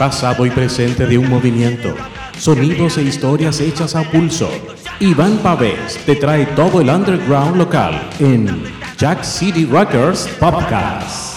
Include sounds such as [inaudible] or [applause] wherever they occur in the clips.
pasado y presente de un movimiento, sonidos e historias hechas a pulso. Iván Pavés te trae todo el underground local en Jack City Rockers Podcast.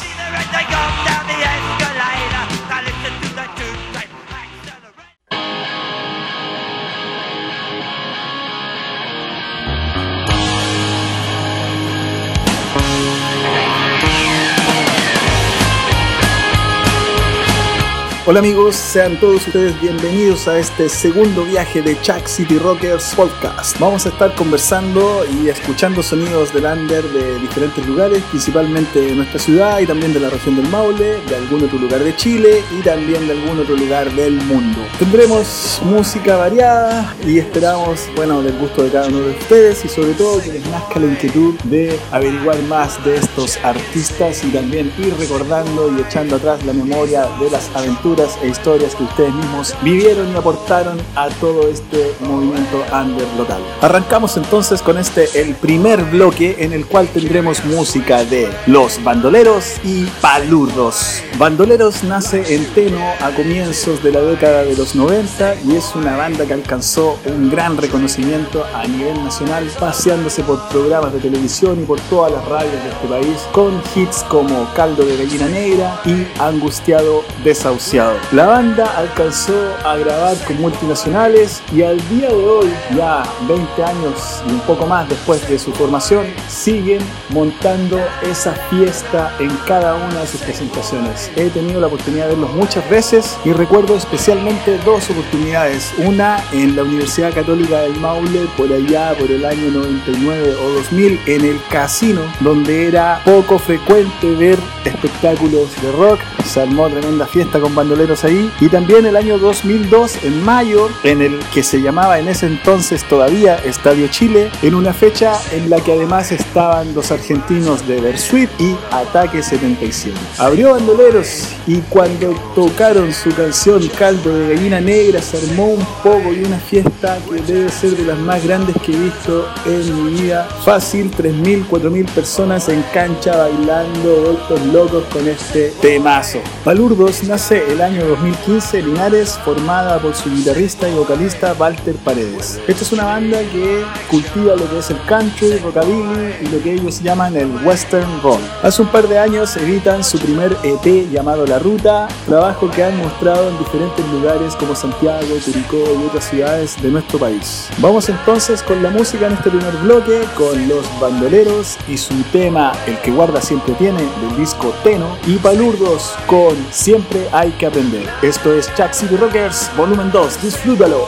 Hola amigos, sean todos ustedes bienvenidos a este segundo viaje de Chuck City Rockers Podcast. Vamos a estar conversando y escuchando sonidos del under de diferentes lugares, principalmente de nuestra ciudad y también de la región del Maule, de algún otro lugar de Chile y también de algún otro lugar del mundo. Tendremos música variada y esperamos, bueno, del gusto de cada uno de ustedes y sobre todo que les nazca la inquietud de averiguar más de estos artistas y también ir recordando y echando atrás la memoria de las aventuras e historias que ustedes mismos vivieron y aportaron a todo este movimiento under local. Arrancamos entonces con este, el primer bloque en el cual tendremos música de Los Bandoleros y Palurdos. Bandoleros nace en Teno a comienzos de la década de los 90 y es una banda que alcanzó un gran reconocimiento a nivel nacional paseándose por programas de televisión y por todas las radios de este país con hits como Caldo de Gallina Negra y Angustiado Desahuciado. La banda alcanzó a grabar con multinacionales y al día de hoy, ya 20 años y un poco más después de su formación, siguen montando esa fiesta en cada una de sus presentaciones. He tenido la oportunidad de verlos muchas veces y recuerdo especialmente dos oportunidades. Una en la Universidad Católica del Maule, por allá por el año 99 o 2000, en el casino, donde era poco frecuente ver espectáculos de rock. Se armó tremenda fiesta con bandas ahí. Y también el año 2002, en mayo, en el que se llamaba en ese entonces todavía Estadio Chile, en una fecha en la que además estaban los argentinos de Versuit y Ataque 77. Abrió Bandoleros y cuando tocaron su canción Caldo de Gallina Negra se armó un poco y una fiesta que debe ser de las más grandes que he visto en mi vida. Fácil, 3.000, 4.000 personas en cancha bailando, vueltos locos con este temazo. Palurdos nace el año 2015 Linares, formada por su guitarrista y vocalista Walter Paredes. Esta es una banda que cultiva lo que es el country, rockabilly y lo que ellos llaman el western rock. Hace un par de años editan su primer EP llamado La Ruta, trabajo que han mostrado en diferentes lugares como Santiago, Curicó y otras ciudades de nuestro país. Vamos entonces con la música en este primer bloque, con los bandoleros y su tema El que guarda siempre tiene del disco Teno y Palurdos con Siempre hay que aprender. Esto es Chuck City Rockers, volumen 2, disfrútalo.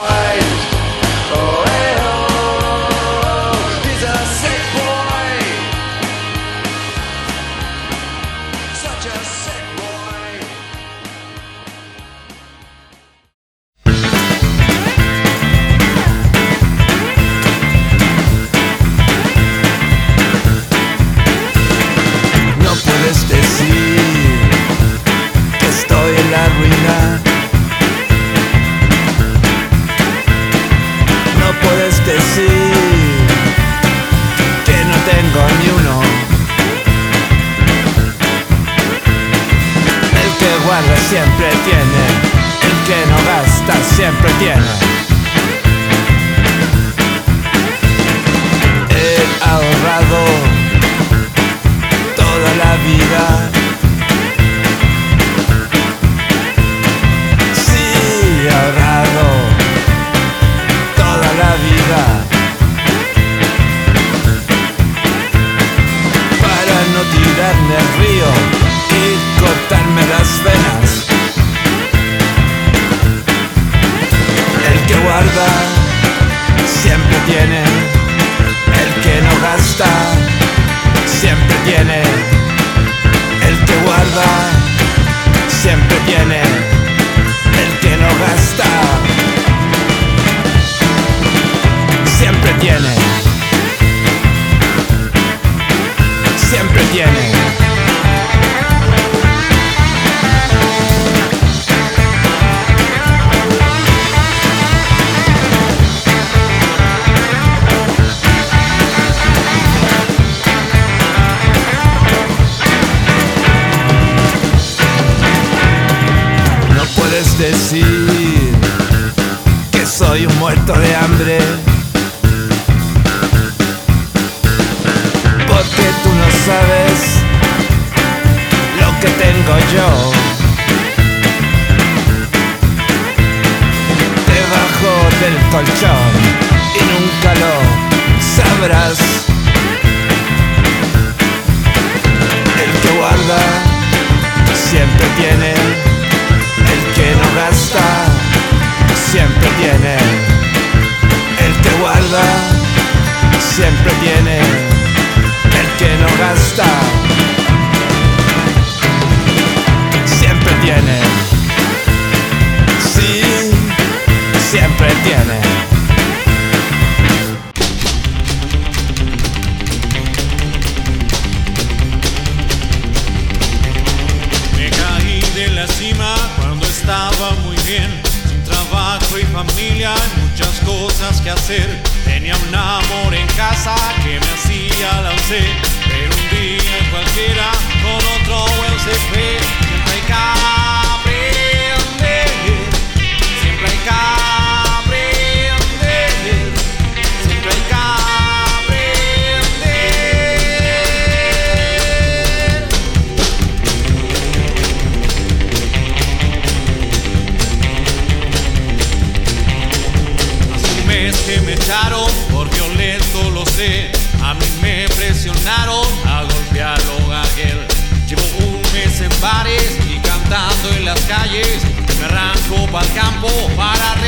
Para el campo para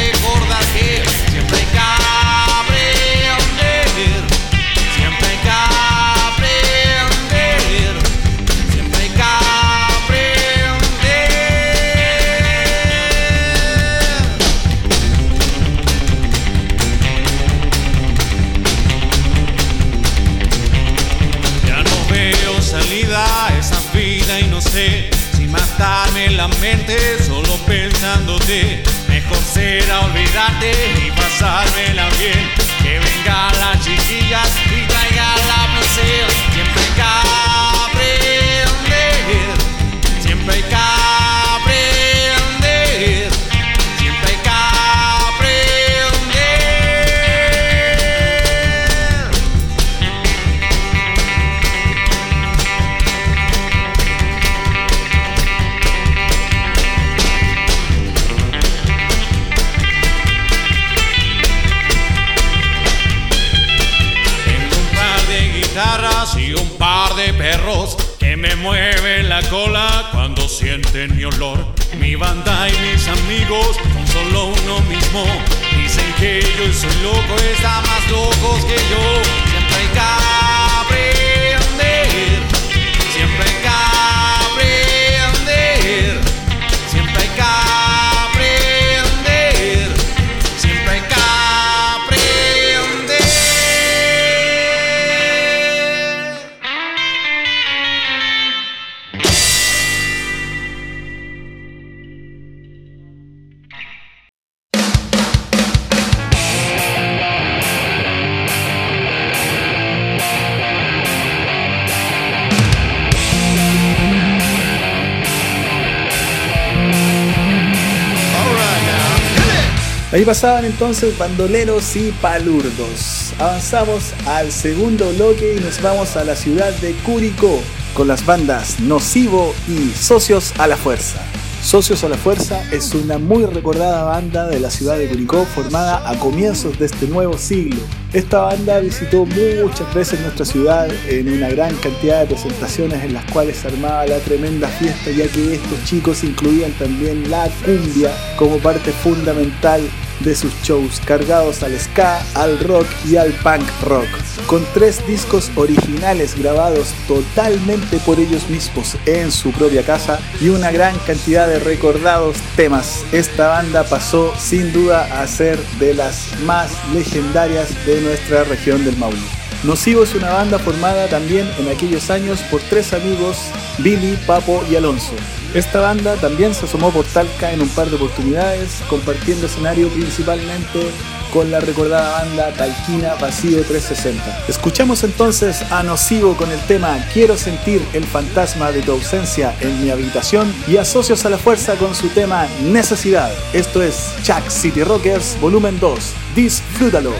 pasaban entonces bandoleros y palurdos. Avanzamos al segundo bloque y nos vamos a la ciudad de Curicó con las bandas Nocivo y Socios a la Fuerza. Socios a la Fuerza es una muy recordada banda de la ciudad de Curicó formada a comienzos de este nuevo siglo. Esta banda visitó muchas veces nuestra ciudad en una gran cantidad de presentaciones en las cuales se armaba la tremenda fiesta ya que estos chicos incluían también la cumbia como parte fundamental de sus shows cargados al ska, al rock y al punk rock, con tres discos originales grabados totalmente por ellos mismos en su propia casa y una gran cantidad de recordados temas. Esta banda pasó sin duda a ser de las más legendarias de nuestra región del Maule. Nocivo es una banda formada también en aquellos años por tres amigos, Billy, Papo y Alonso. Esta banda también se asomó por Talca en un par de oportunidades, compartiendo escenario principalmente con la recordada banda Talquina Vacío 360. Escuchamos entonces a Nocivo con el tema Quiero sentir el fantasma de tu ausencia en mi habitación y a Socios a la Fuerza con su tema Necesidad. Esto es Chuck City Rockers Volumen 2. Disfrútalo.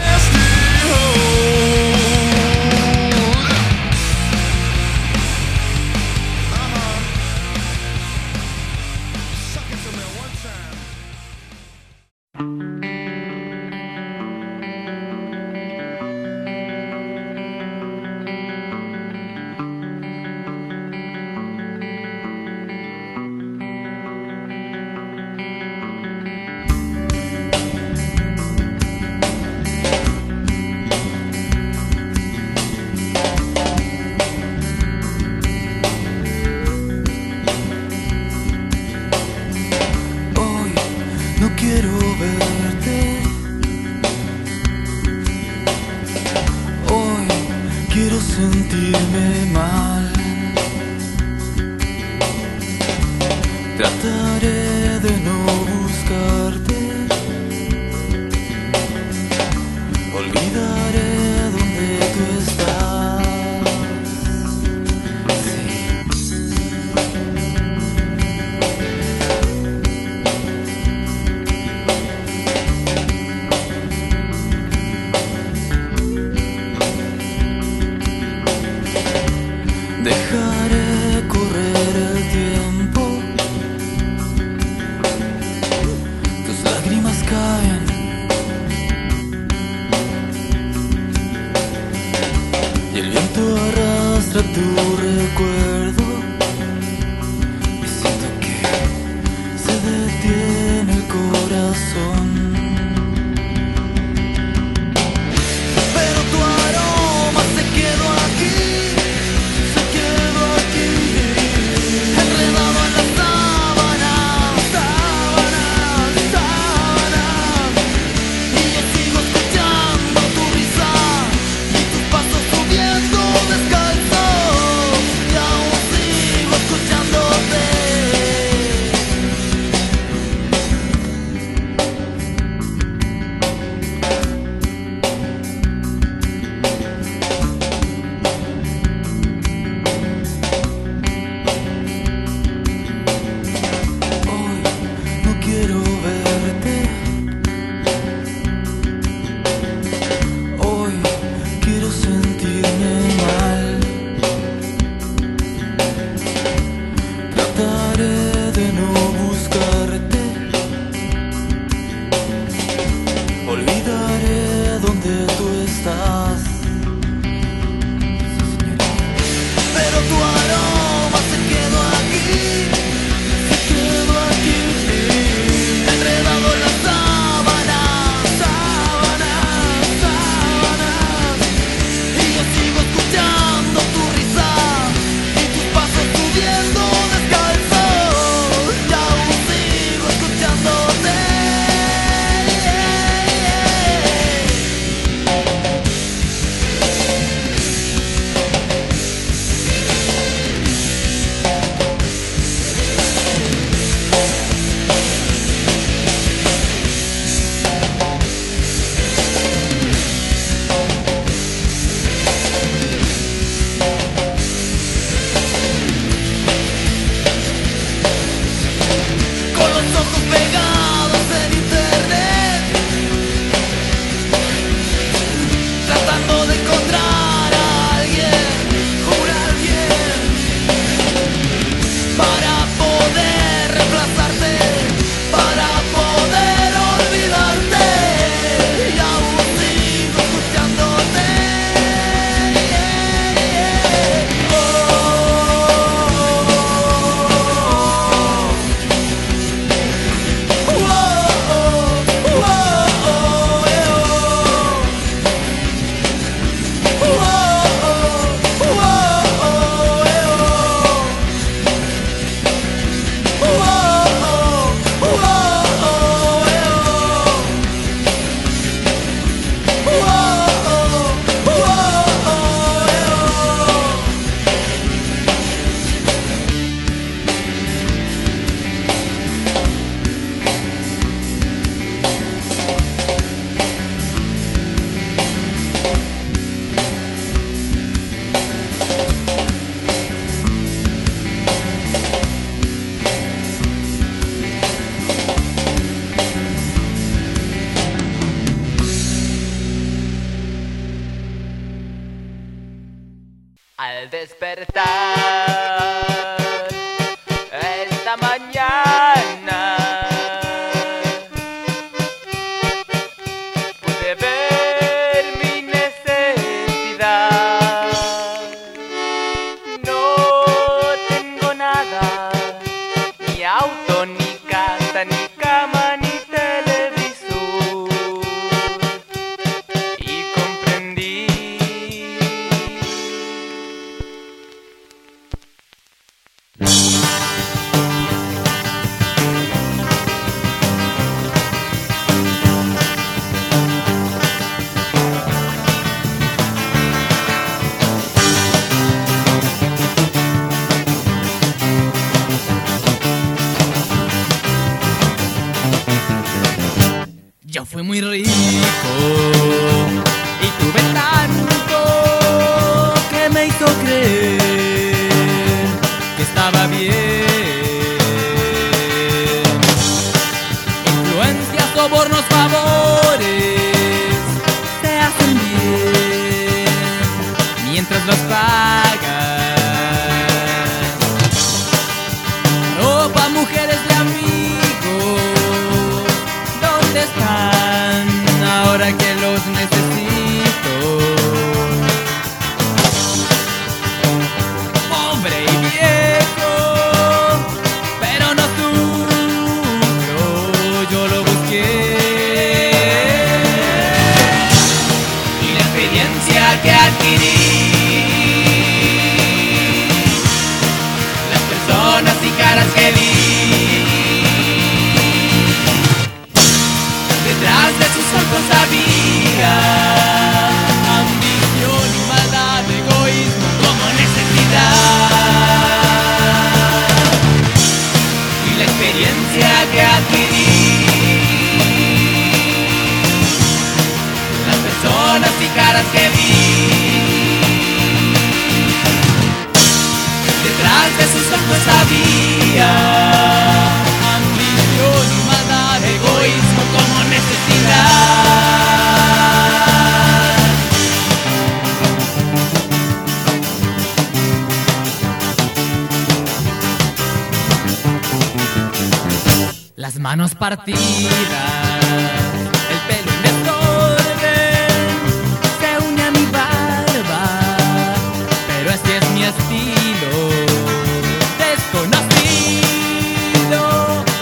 quiero sentirme mal. Trataré despertar. Las manos partidas, el pelo en desorden, se une a mi barba, pero así es mi estilo. Desconocido,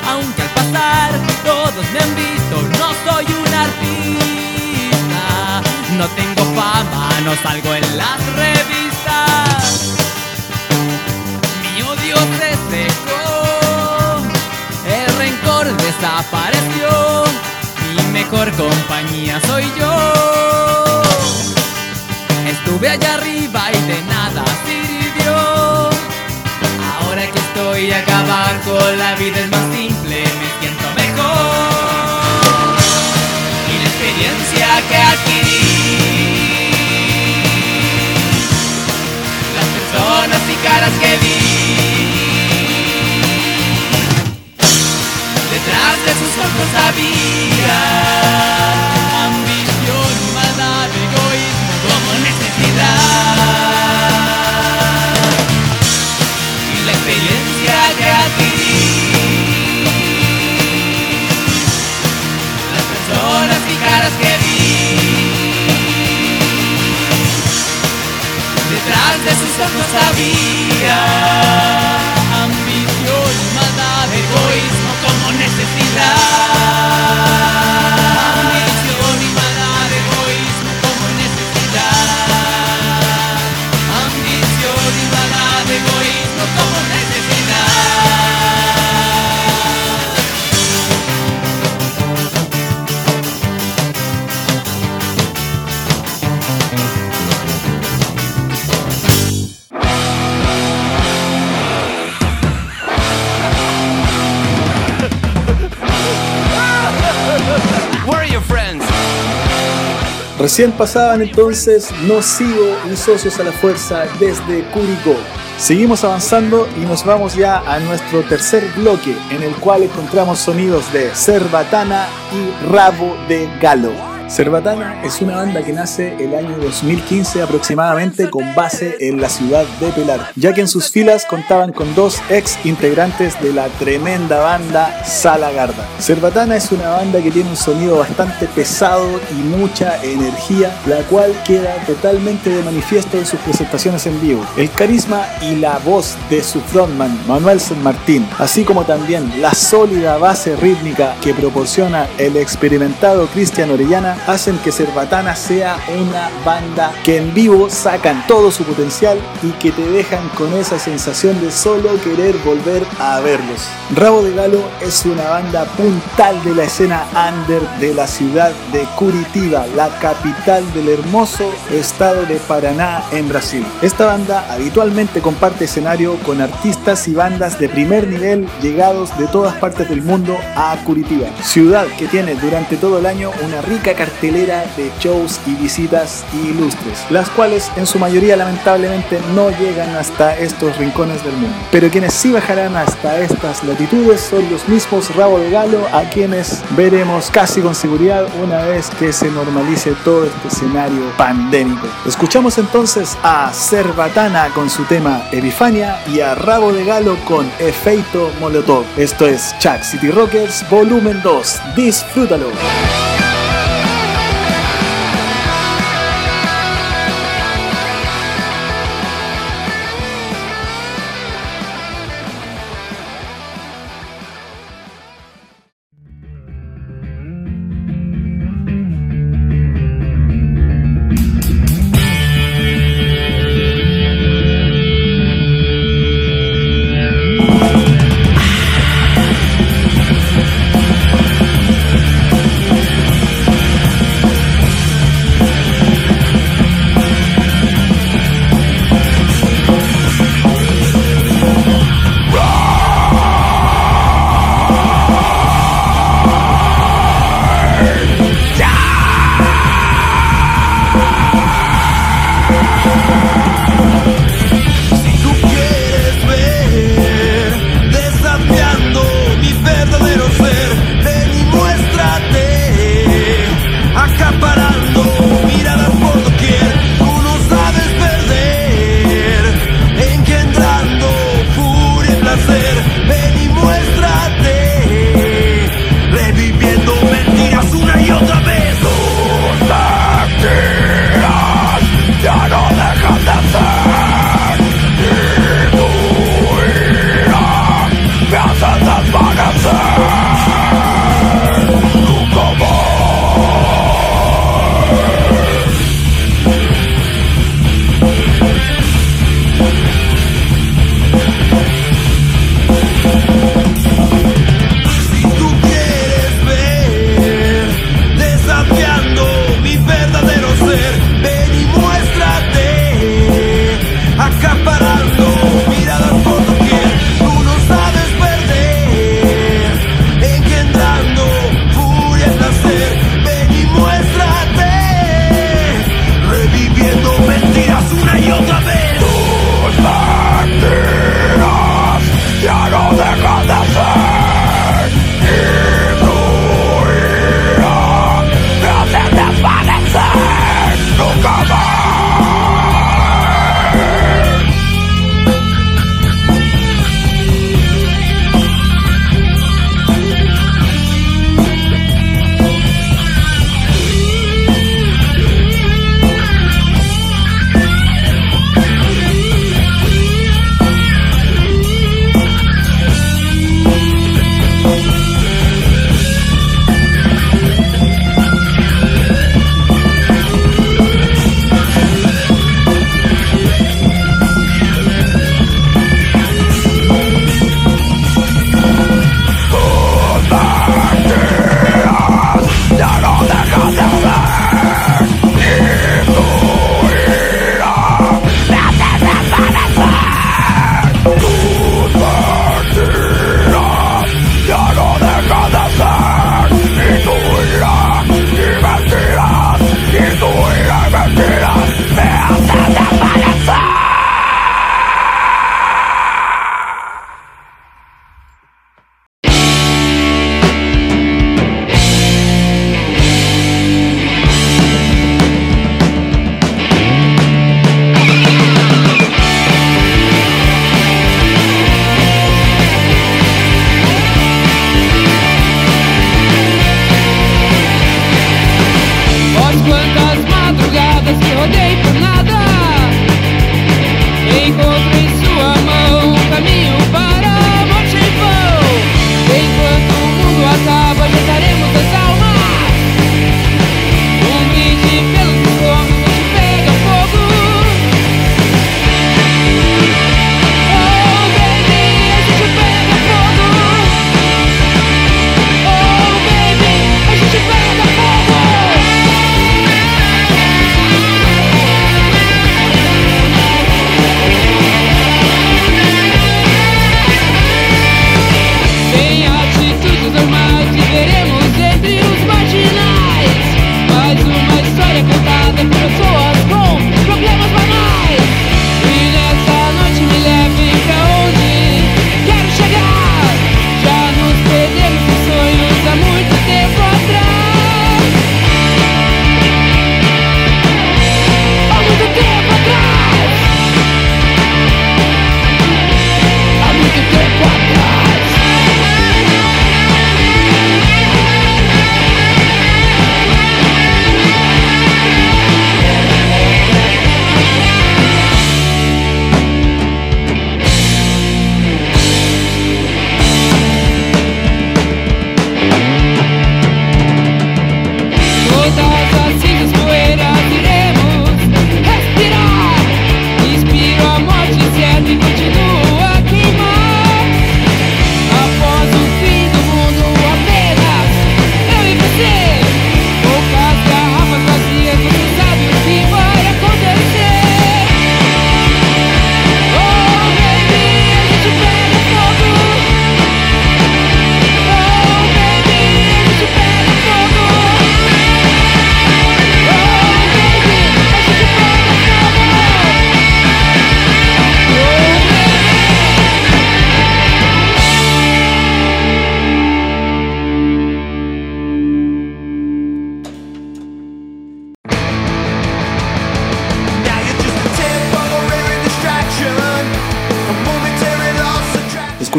aunque al pasar todos me han visto, no soy un artista. No tengo fama, no salgo en las revistas. desapareció. Mi mejor compañía soy yo. Estuve allá arriba y de nada sirvió. Ahora que estoy acá abajo, la vida es más simple, me siento mejor. Y la experiencia que adquirí, las personas y caras que vi. no sabía. Ambición, maldad, egoísmo como necesidad. Y la experiencia que adquirí. Las personas y caras que vi. Detrás de sus ojos había ambición, maldad, egoísmo como necesidad. Recién pasaban entonces No Sigo y Socios a la Fuerza desde Curicó. Seguimos avanzando y nos vamos ya a nuestro tercer bloque en el cual encontramos sonidos de Cerbatana y Rabo de Galo. Cerbatana es una banda que nace el año 2015 aproximadamente con base en la ciudad de Pelar, ya que en sus filas contaban con dos ex integrantes de la tremenda banda Salagarda. Cerbatana es una banda que tiene un sonido bastante pesado y mucha energía, la cual queda totalmente de manifiesto en sus presentaciones en vivo. El carisma y la voz de su frontman Manuel San Martín, así como también la sólida base rítmica que proporciona el experimentado Cristian Orellana, hacen que Cerbatana sea una banda que en vivo sacan todo su potencial y que te dejan con esa sensación de solo querer volver a verlos. Rabo de Galo es una banda puntal de la escena under de la ciudad de Curitiba, la capital del hermoso estado de Paraná en Brasil. Esta banda habitualmente comparte escenario con artistas y bandas de primer nivel llegados de todas partes del mundo a Curitiba, ciudad que tiene durante todo el año una rica cartelera de shows y visitas ilustres, las cuales en su mayoría lamentablemente no llegan hasta estos rincones del mundo. Pero quienes sí bajarán hasta estas latitudes son los mismos Rabo de Galo, a quienes veremos casi con seguridad una vez que se normalice todo este escenario pandémico. Escuchamos entonces a Cerbatana con su tema Epifania y a Rabo de Galo con Efeito Molotov. Esto es Chuck City Rockers Volumen 2. Disfrútalo.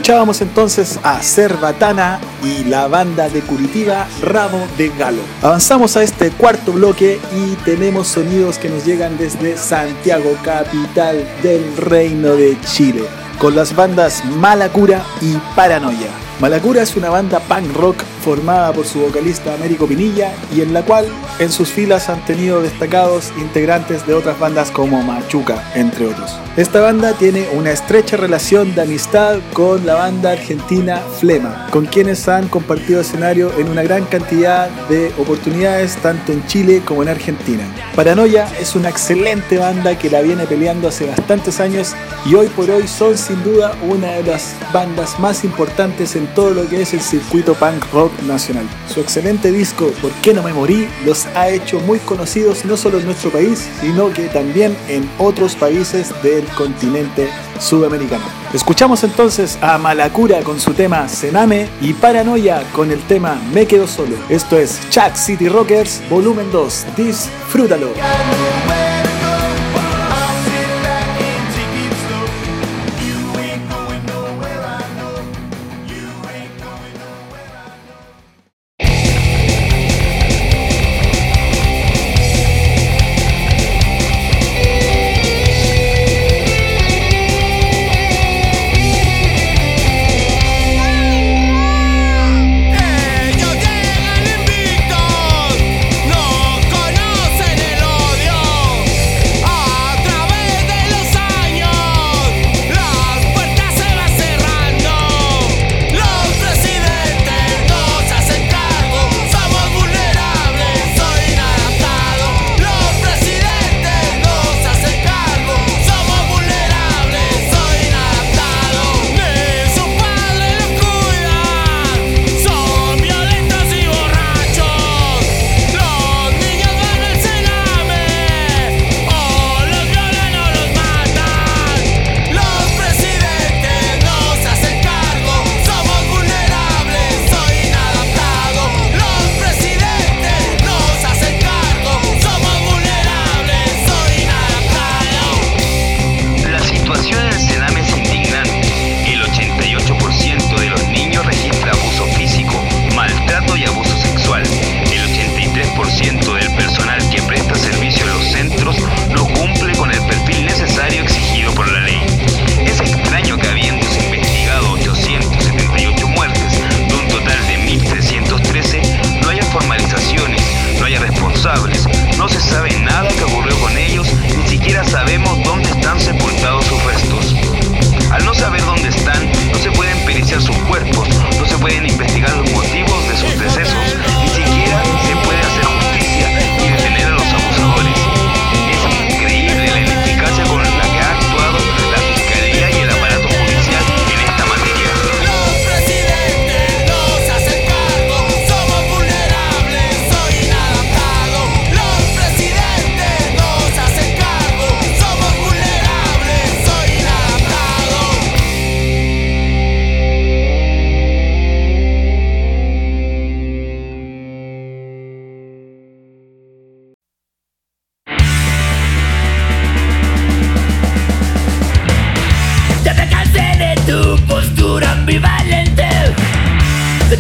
Escuchábamos entonces a Cerbatana y la banda de Curitiba Ramo de Galo. Avanzamos a este cuarto bloque y tenemos sonidos que nos llegan desde Santiago, capital del Reino de Chile, con las bandas Malacura y Paranoia. Malacura es una banda punk rock formada por su vocalista Américo Pinilla y en la cual en sus filas han tenido destacados integrantes de otras bandas como Machuca, entre otros. Esta banda tiene una estrecha relación de amistad con la banda argentina Flema, con quienes han compartido escenario en una gran cantidad de oportunidades tanto en Chile como en Argentina. Paranoia es una excelente banda que la viene peleando hace bastantes años y hoy por hoy son sin duda una de las bandas más importantes en todo lo que es el circuito punk rock nacional. Su excelente disco ¿Por qué no me morí? los ha hecho muy conocidos no solo en nuestro país, sino que también en otros países del continente sudamericano. Escuchamos entonces a Malacura con su tema Sename y Paranoia con el tema Me quedo solo. Esto es Chat City Rockers volumen 2. Disfrútalo.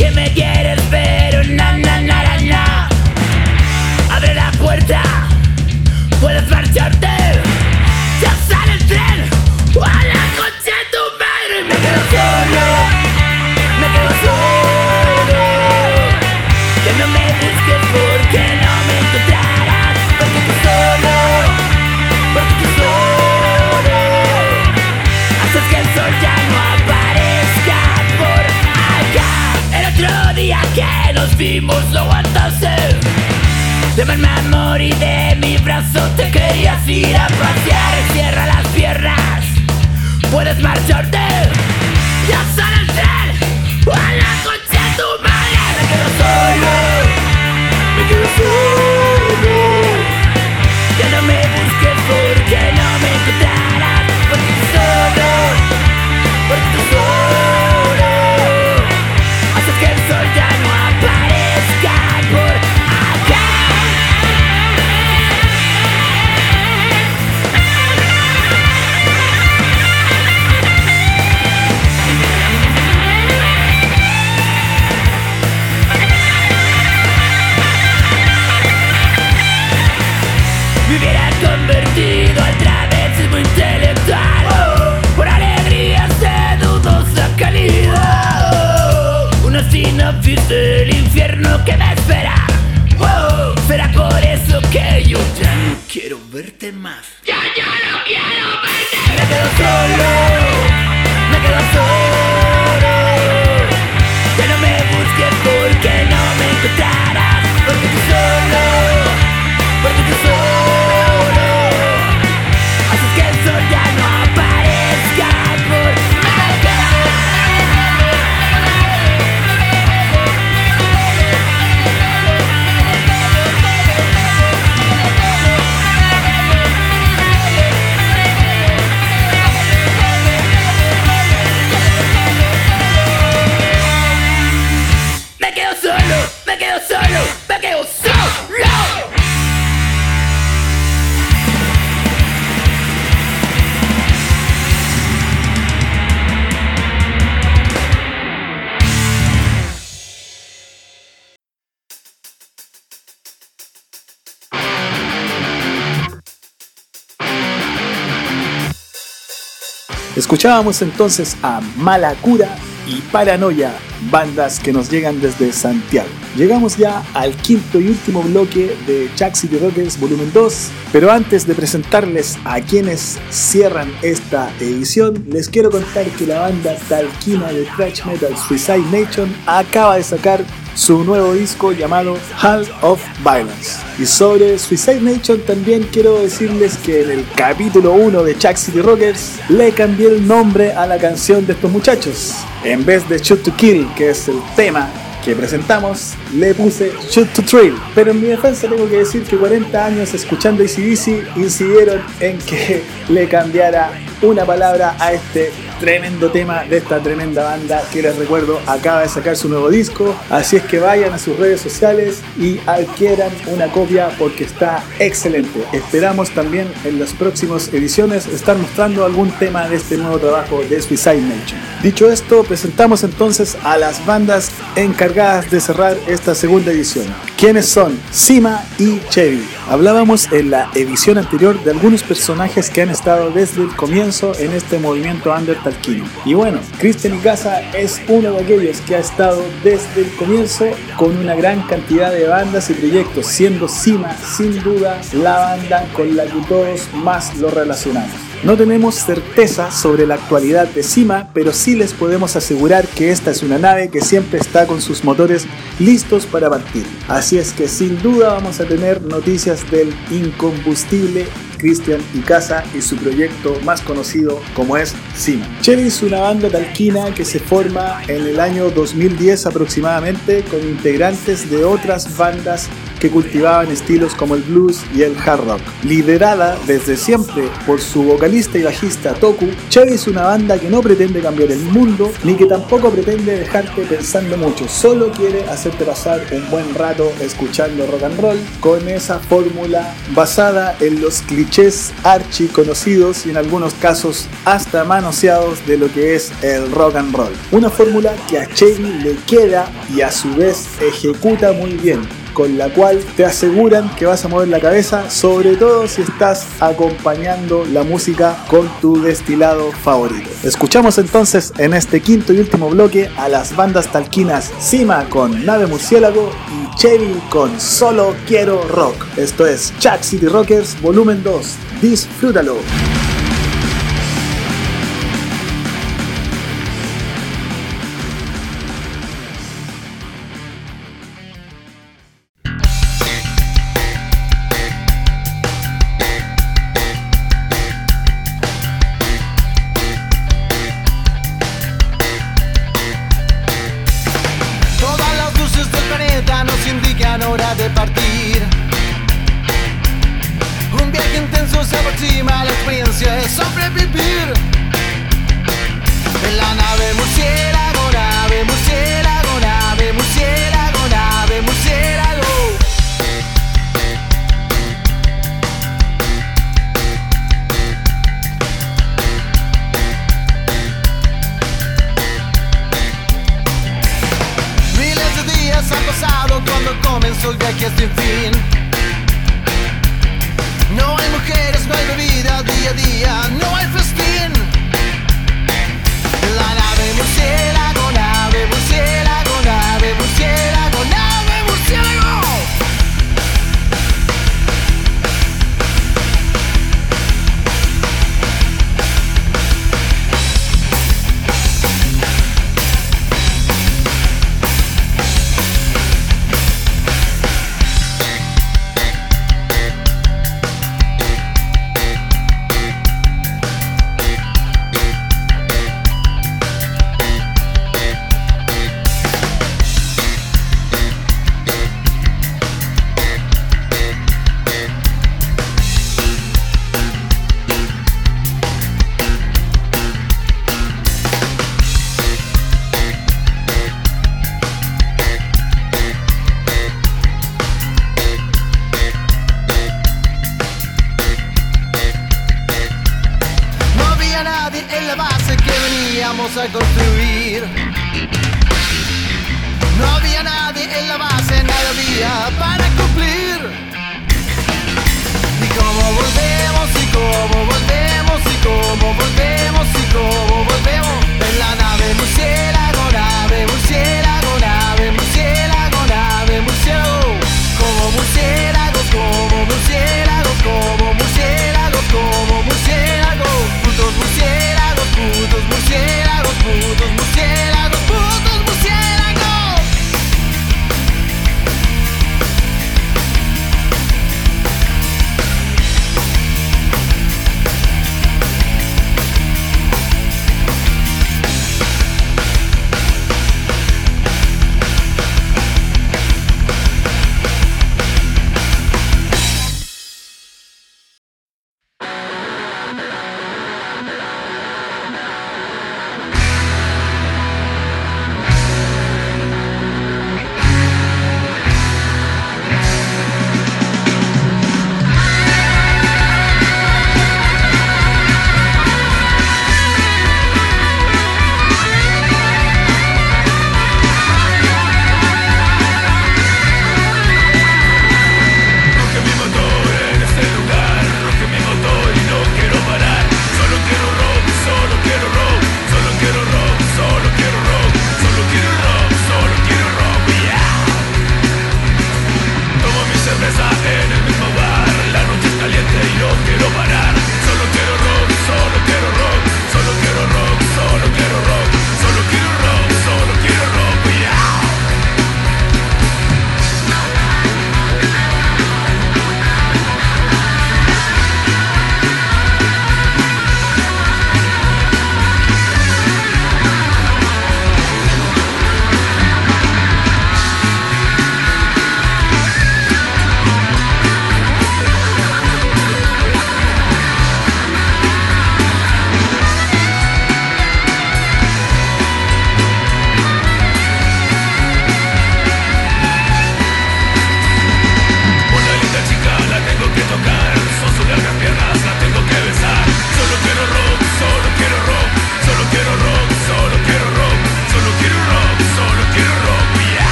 Give me, el infierno que me espera. Oh, será por eso que yo ya no quiero verte más. Escuchábamos entonces a Malacura y Paranoia, bandas que nos llegan desde Santiago. Llegamos ya al quinto y último bloque de Chuck City Rockers Volumen 2, pero antes de presentarles a quienes cierran esta edición, les quiero contar que la banda talquina de thrash metal Suicide Nation acaba de sacar su nuevo disco llamado Hall of Violence. Y sobre Suicide Nation también quiero decirles que en el capítulo 1 de Chuck City Rockers le cambié el nombre a la canción de estos muchachos. En vez de Shoot to Kill, que es el tema que presentamos, le puse Shoot to Thrill. Pero en mi defensa tengo que decir que 40 años escuchando ACDC incidieron en que [laughs] le cambiara una palabra a este tremendo tema de esta tremenda banda que les recuerdo acaba de sacar su nuevo disco. Así es que vayan a sus redes sociales y adquieran una copia porque está excelente. Esperamos también en las próximas ediciones estar mostrando algún tema de este nuevo trabajo de Suicide Nation. Dicho esto, presentamos entonces a las bandas encargadas de cerrar esta segunda edición. ¿Quiénes son? Sima y Chevy. Hablábamos en la edición anterior de algunos personajes que han estado desde el comienzo en este movimiento under Y bueno, Christian Icaza es uno de aquellos que ha estado desde el comienzo con una gran cantidad de bandas y proyectos, siendo Sima sin duda la banda con la que todos más lo relacionamos. No tenemos certeza sobre la actualidad de Sima, pero sí les podemos asegurar que esta es una nave que siempre está con sus motores listos para partir. Así es que sin duda vamos a tener noticias del incombustible Cristian Icaza y su proyecto más conocido como es Sima. Chevy es una banda talquina que se forma en el año 2010 aproximadamente con integrantes de otras bandas que cultivaban estilos como el blues y el hard rock. Liderada desde siempre por su vocalista y bajista Toku, Chevy es una banda que no pretende cambiar el mundo ni que tampoco pretende dejarte pensando mucho, solo quiere hacerte pasar un buen rato escuchando rock and roll con esa fórmula basada en los clichés archi conocidos y en algunos casos hasta manoseados de lo que es el rock and roll. Una fórmula que a Chevy le queda y a su vez ejecuta muy bien con la cual te aseguran que vas a mover la cabeza, sobre todo si estás acompañando la música con tu destilado favorito. Escuchamos entonces en este quinto y último bloque a las bandas talquinas Sima con Nave Murciélago y Chevy con Solo Quiero Rock. Esto es Chuck City Rockers Volumen 2. Disfrútalo.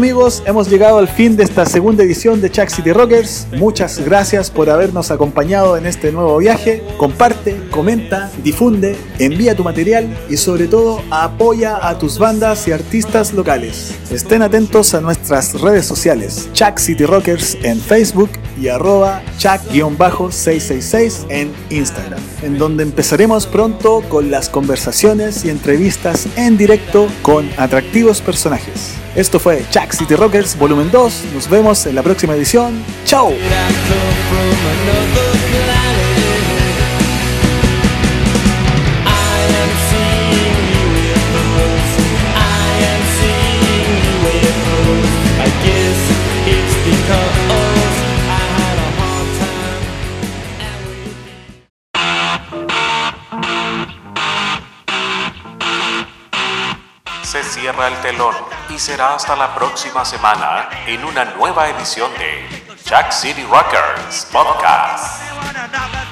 Amigos, hemos llegado al fin de esta segunda edición de Chuck City Rockers. Muchas gracias por habernos acompañado en este nuevo viaje. Comparte, comenta, difunde, envía tu material y sobre todo apoya a tus bandas y artistas locales. Estén atentos a nuestras redes sociales, Chuck City Rockers en Facebook y arroba Chuck-666 en Instagram, en donde empezaremos pronto con las conversaciones y entrevistas en directo con atractivos personajes. Esto fue Chuck City Rockers Volumen 2. Nos vemos en la próxima edición. ¡Chao! Se cierra el telón será hasta la próxima semana en una nueva edición de Jack City Rockers Podcast.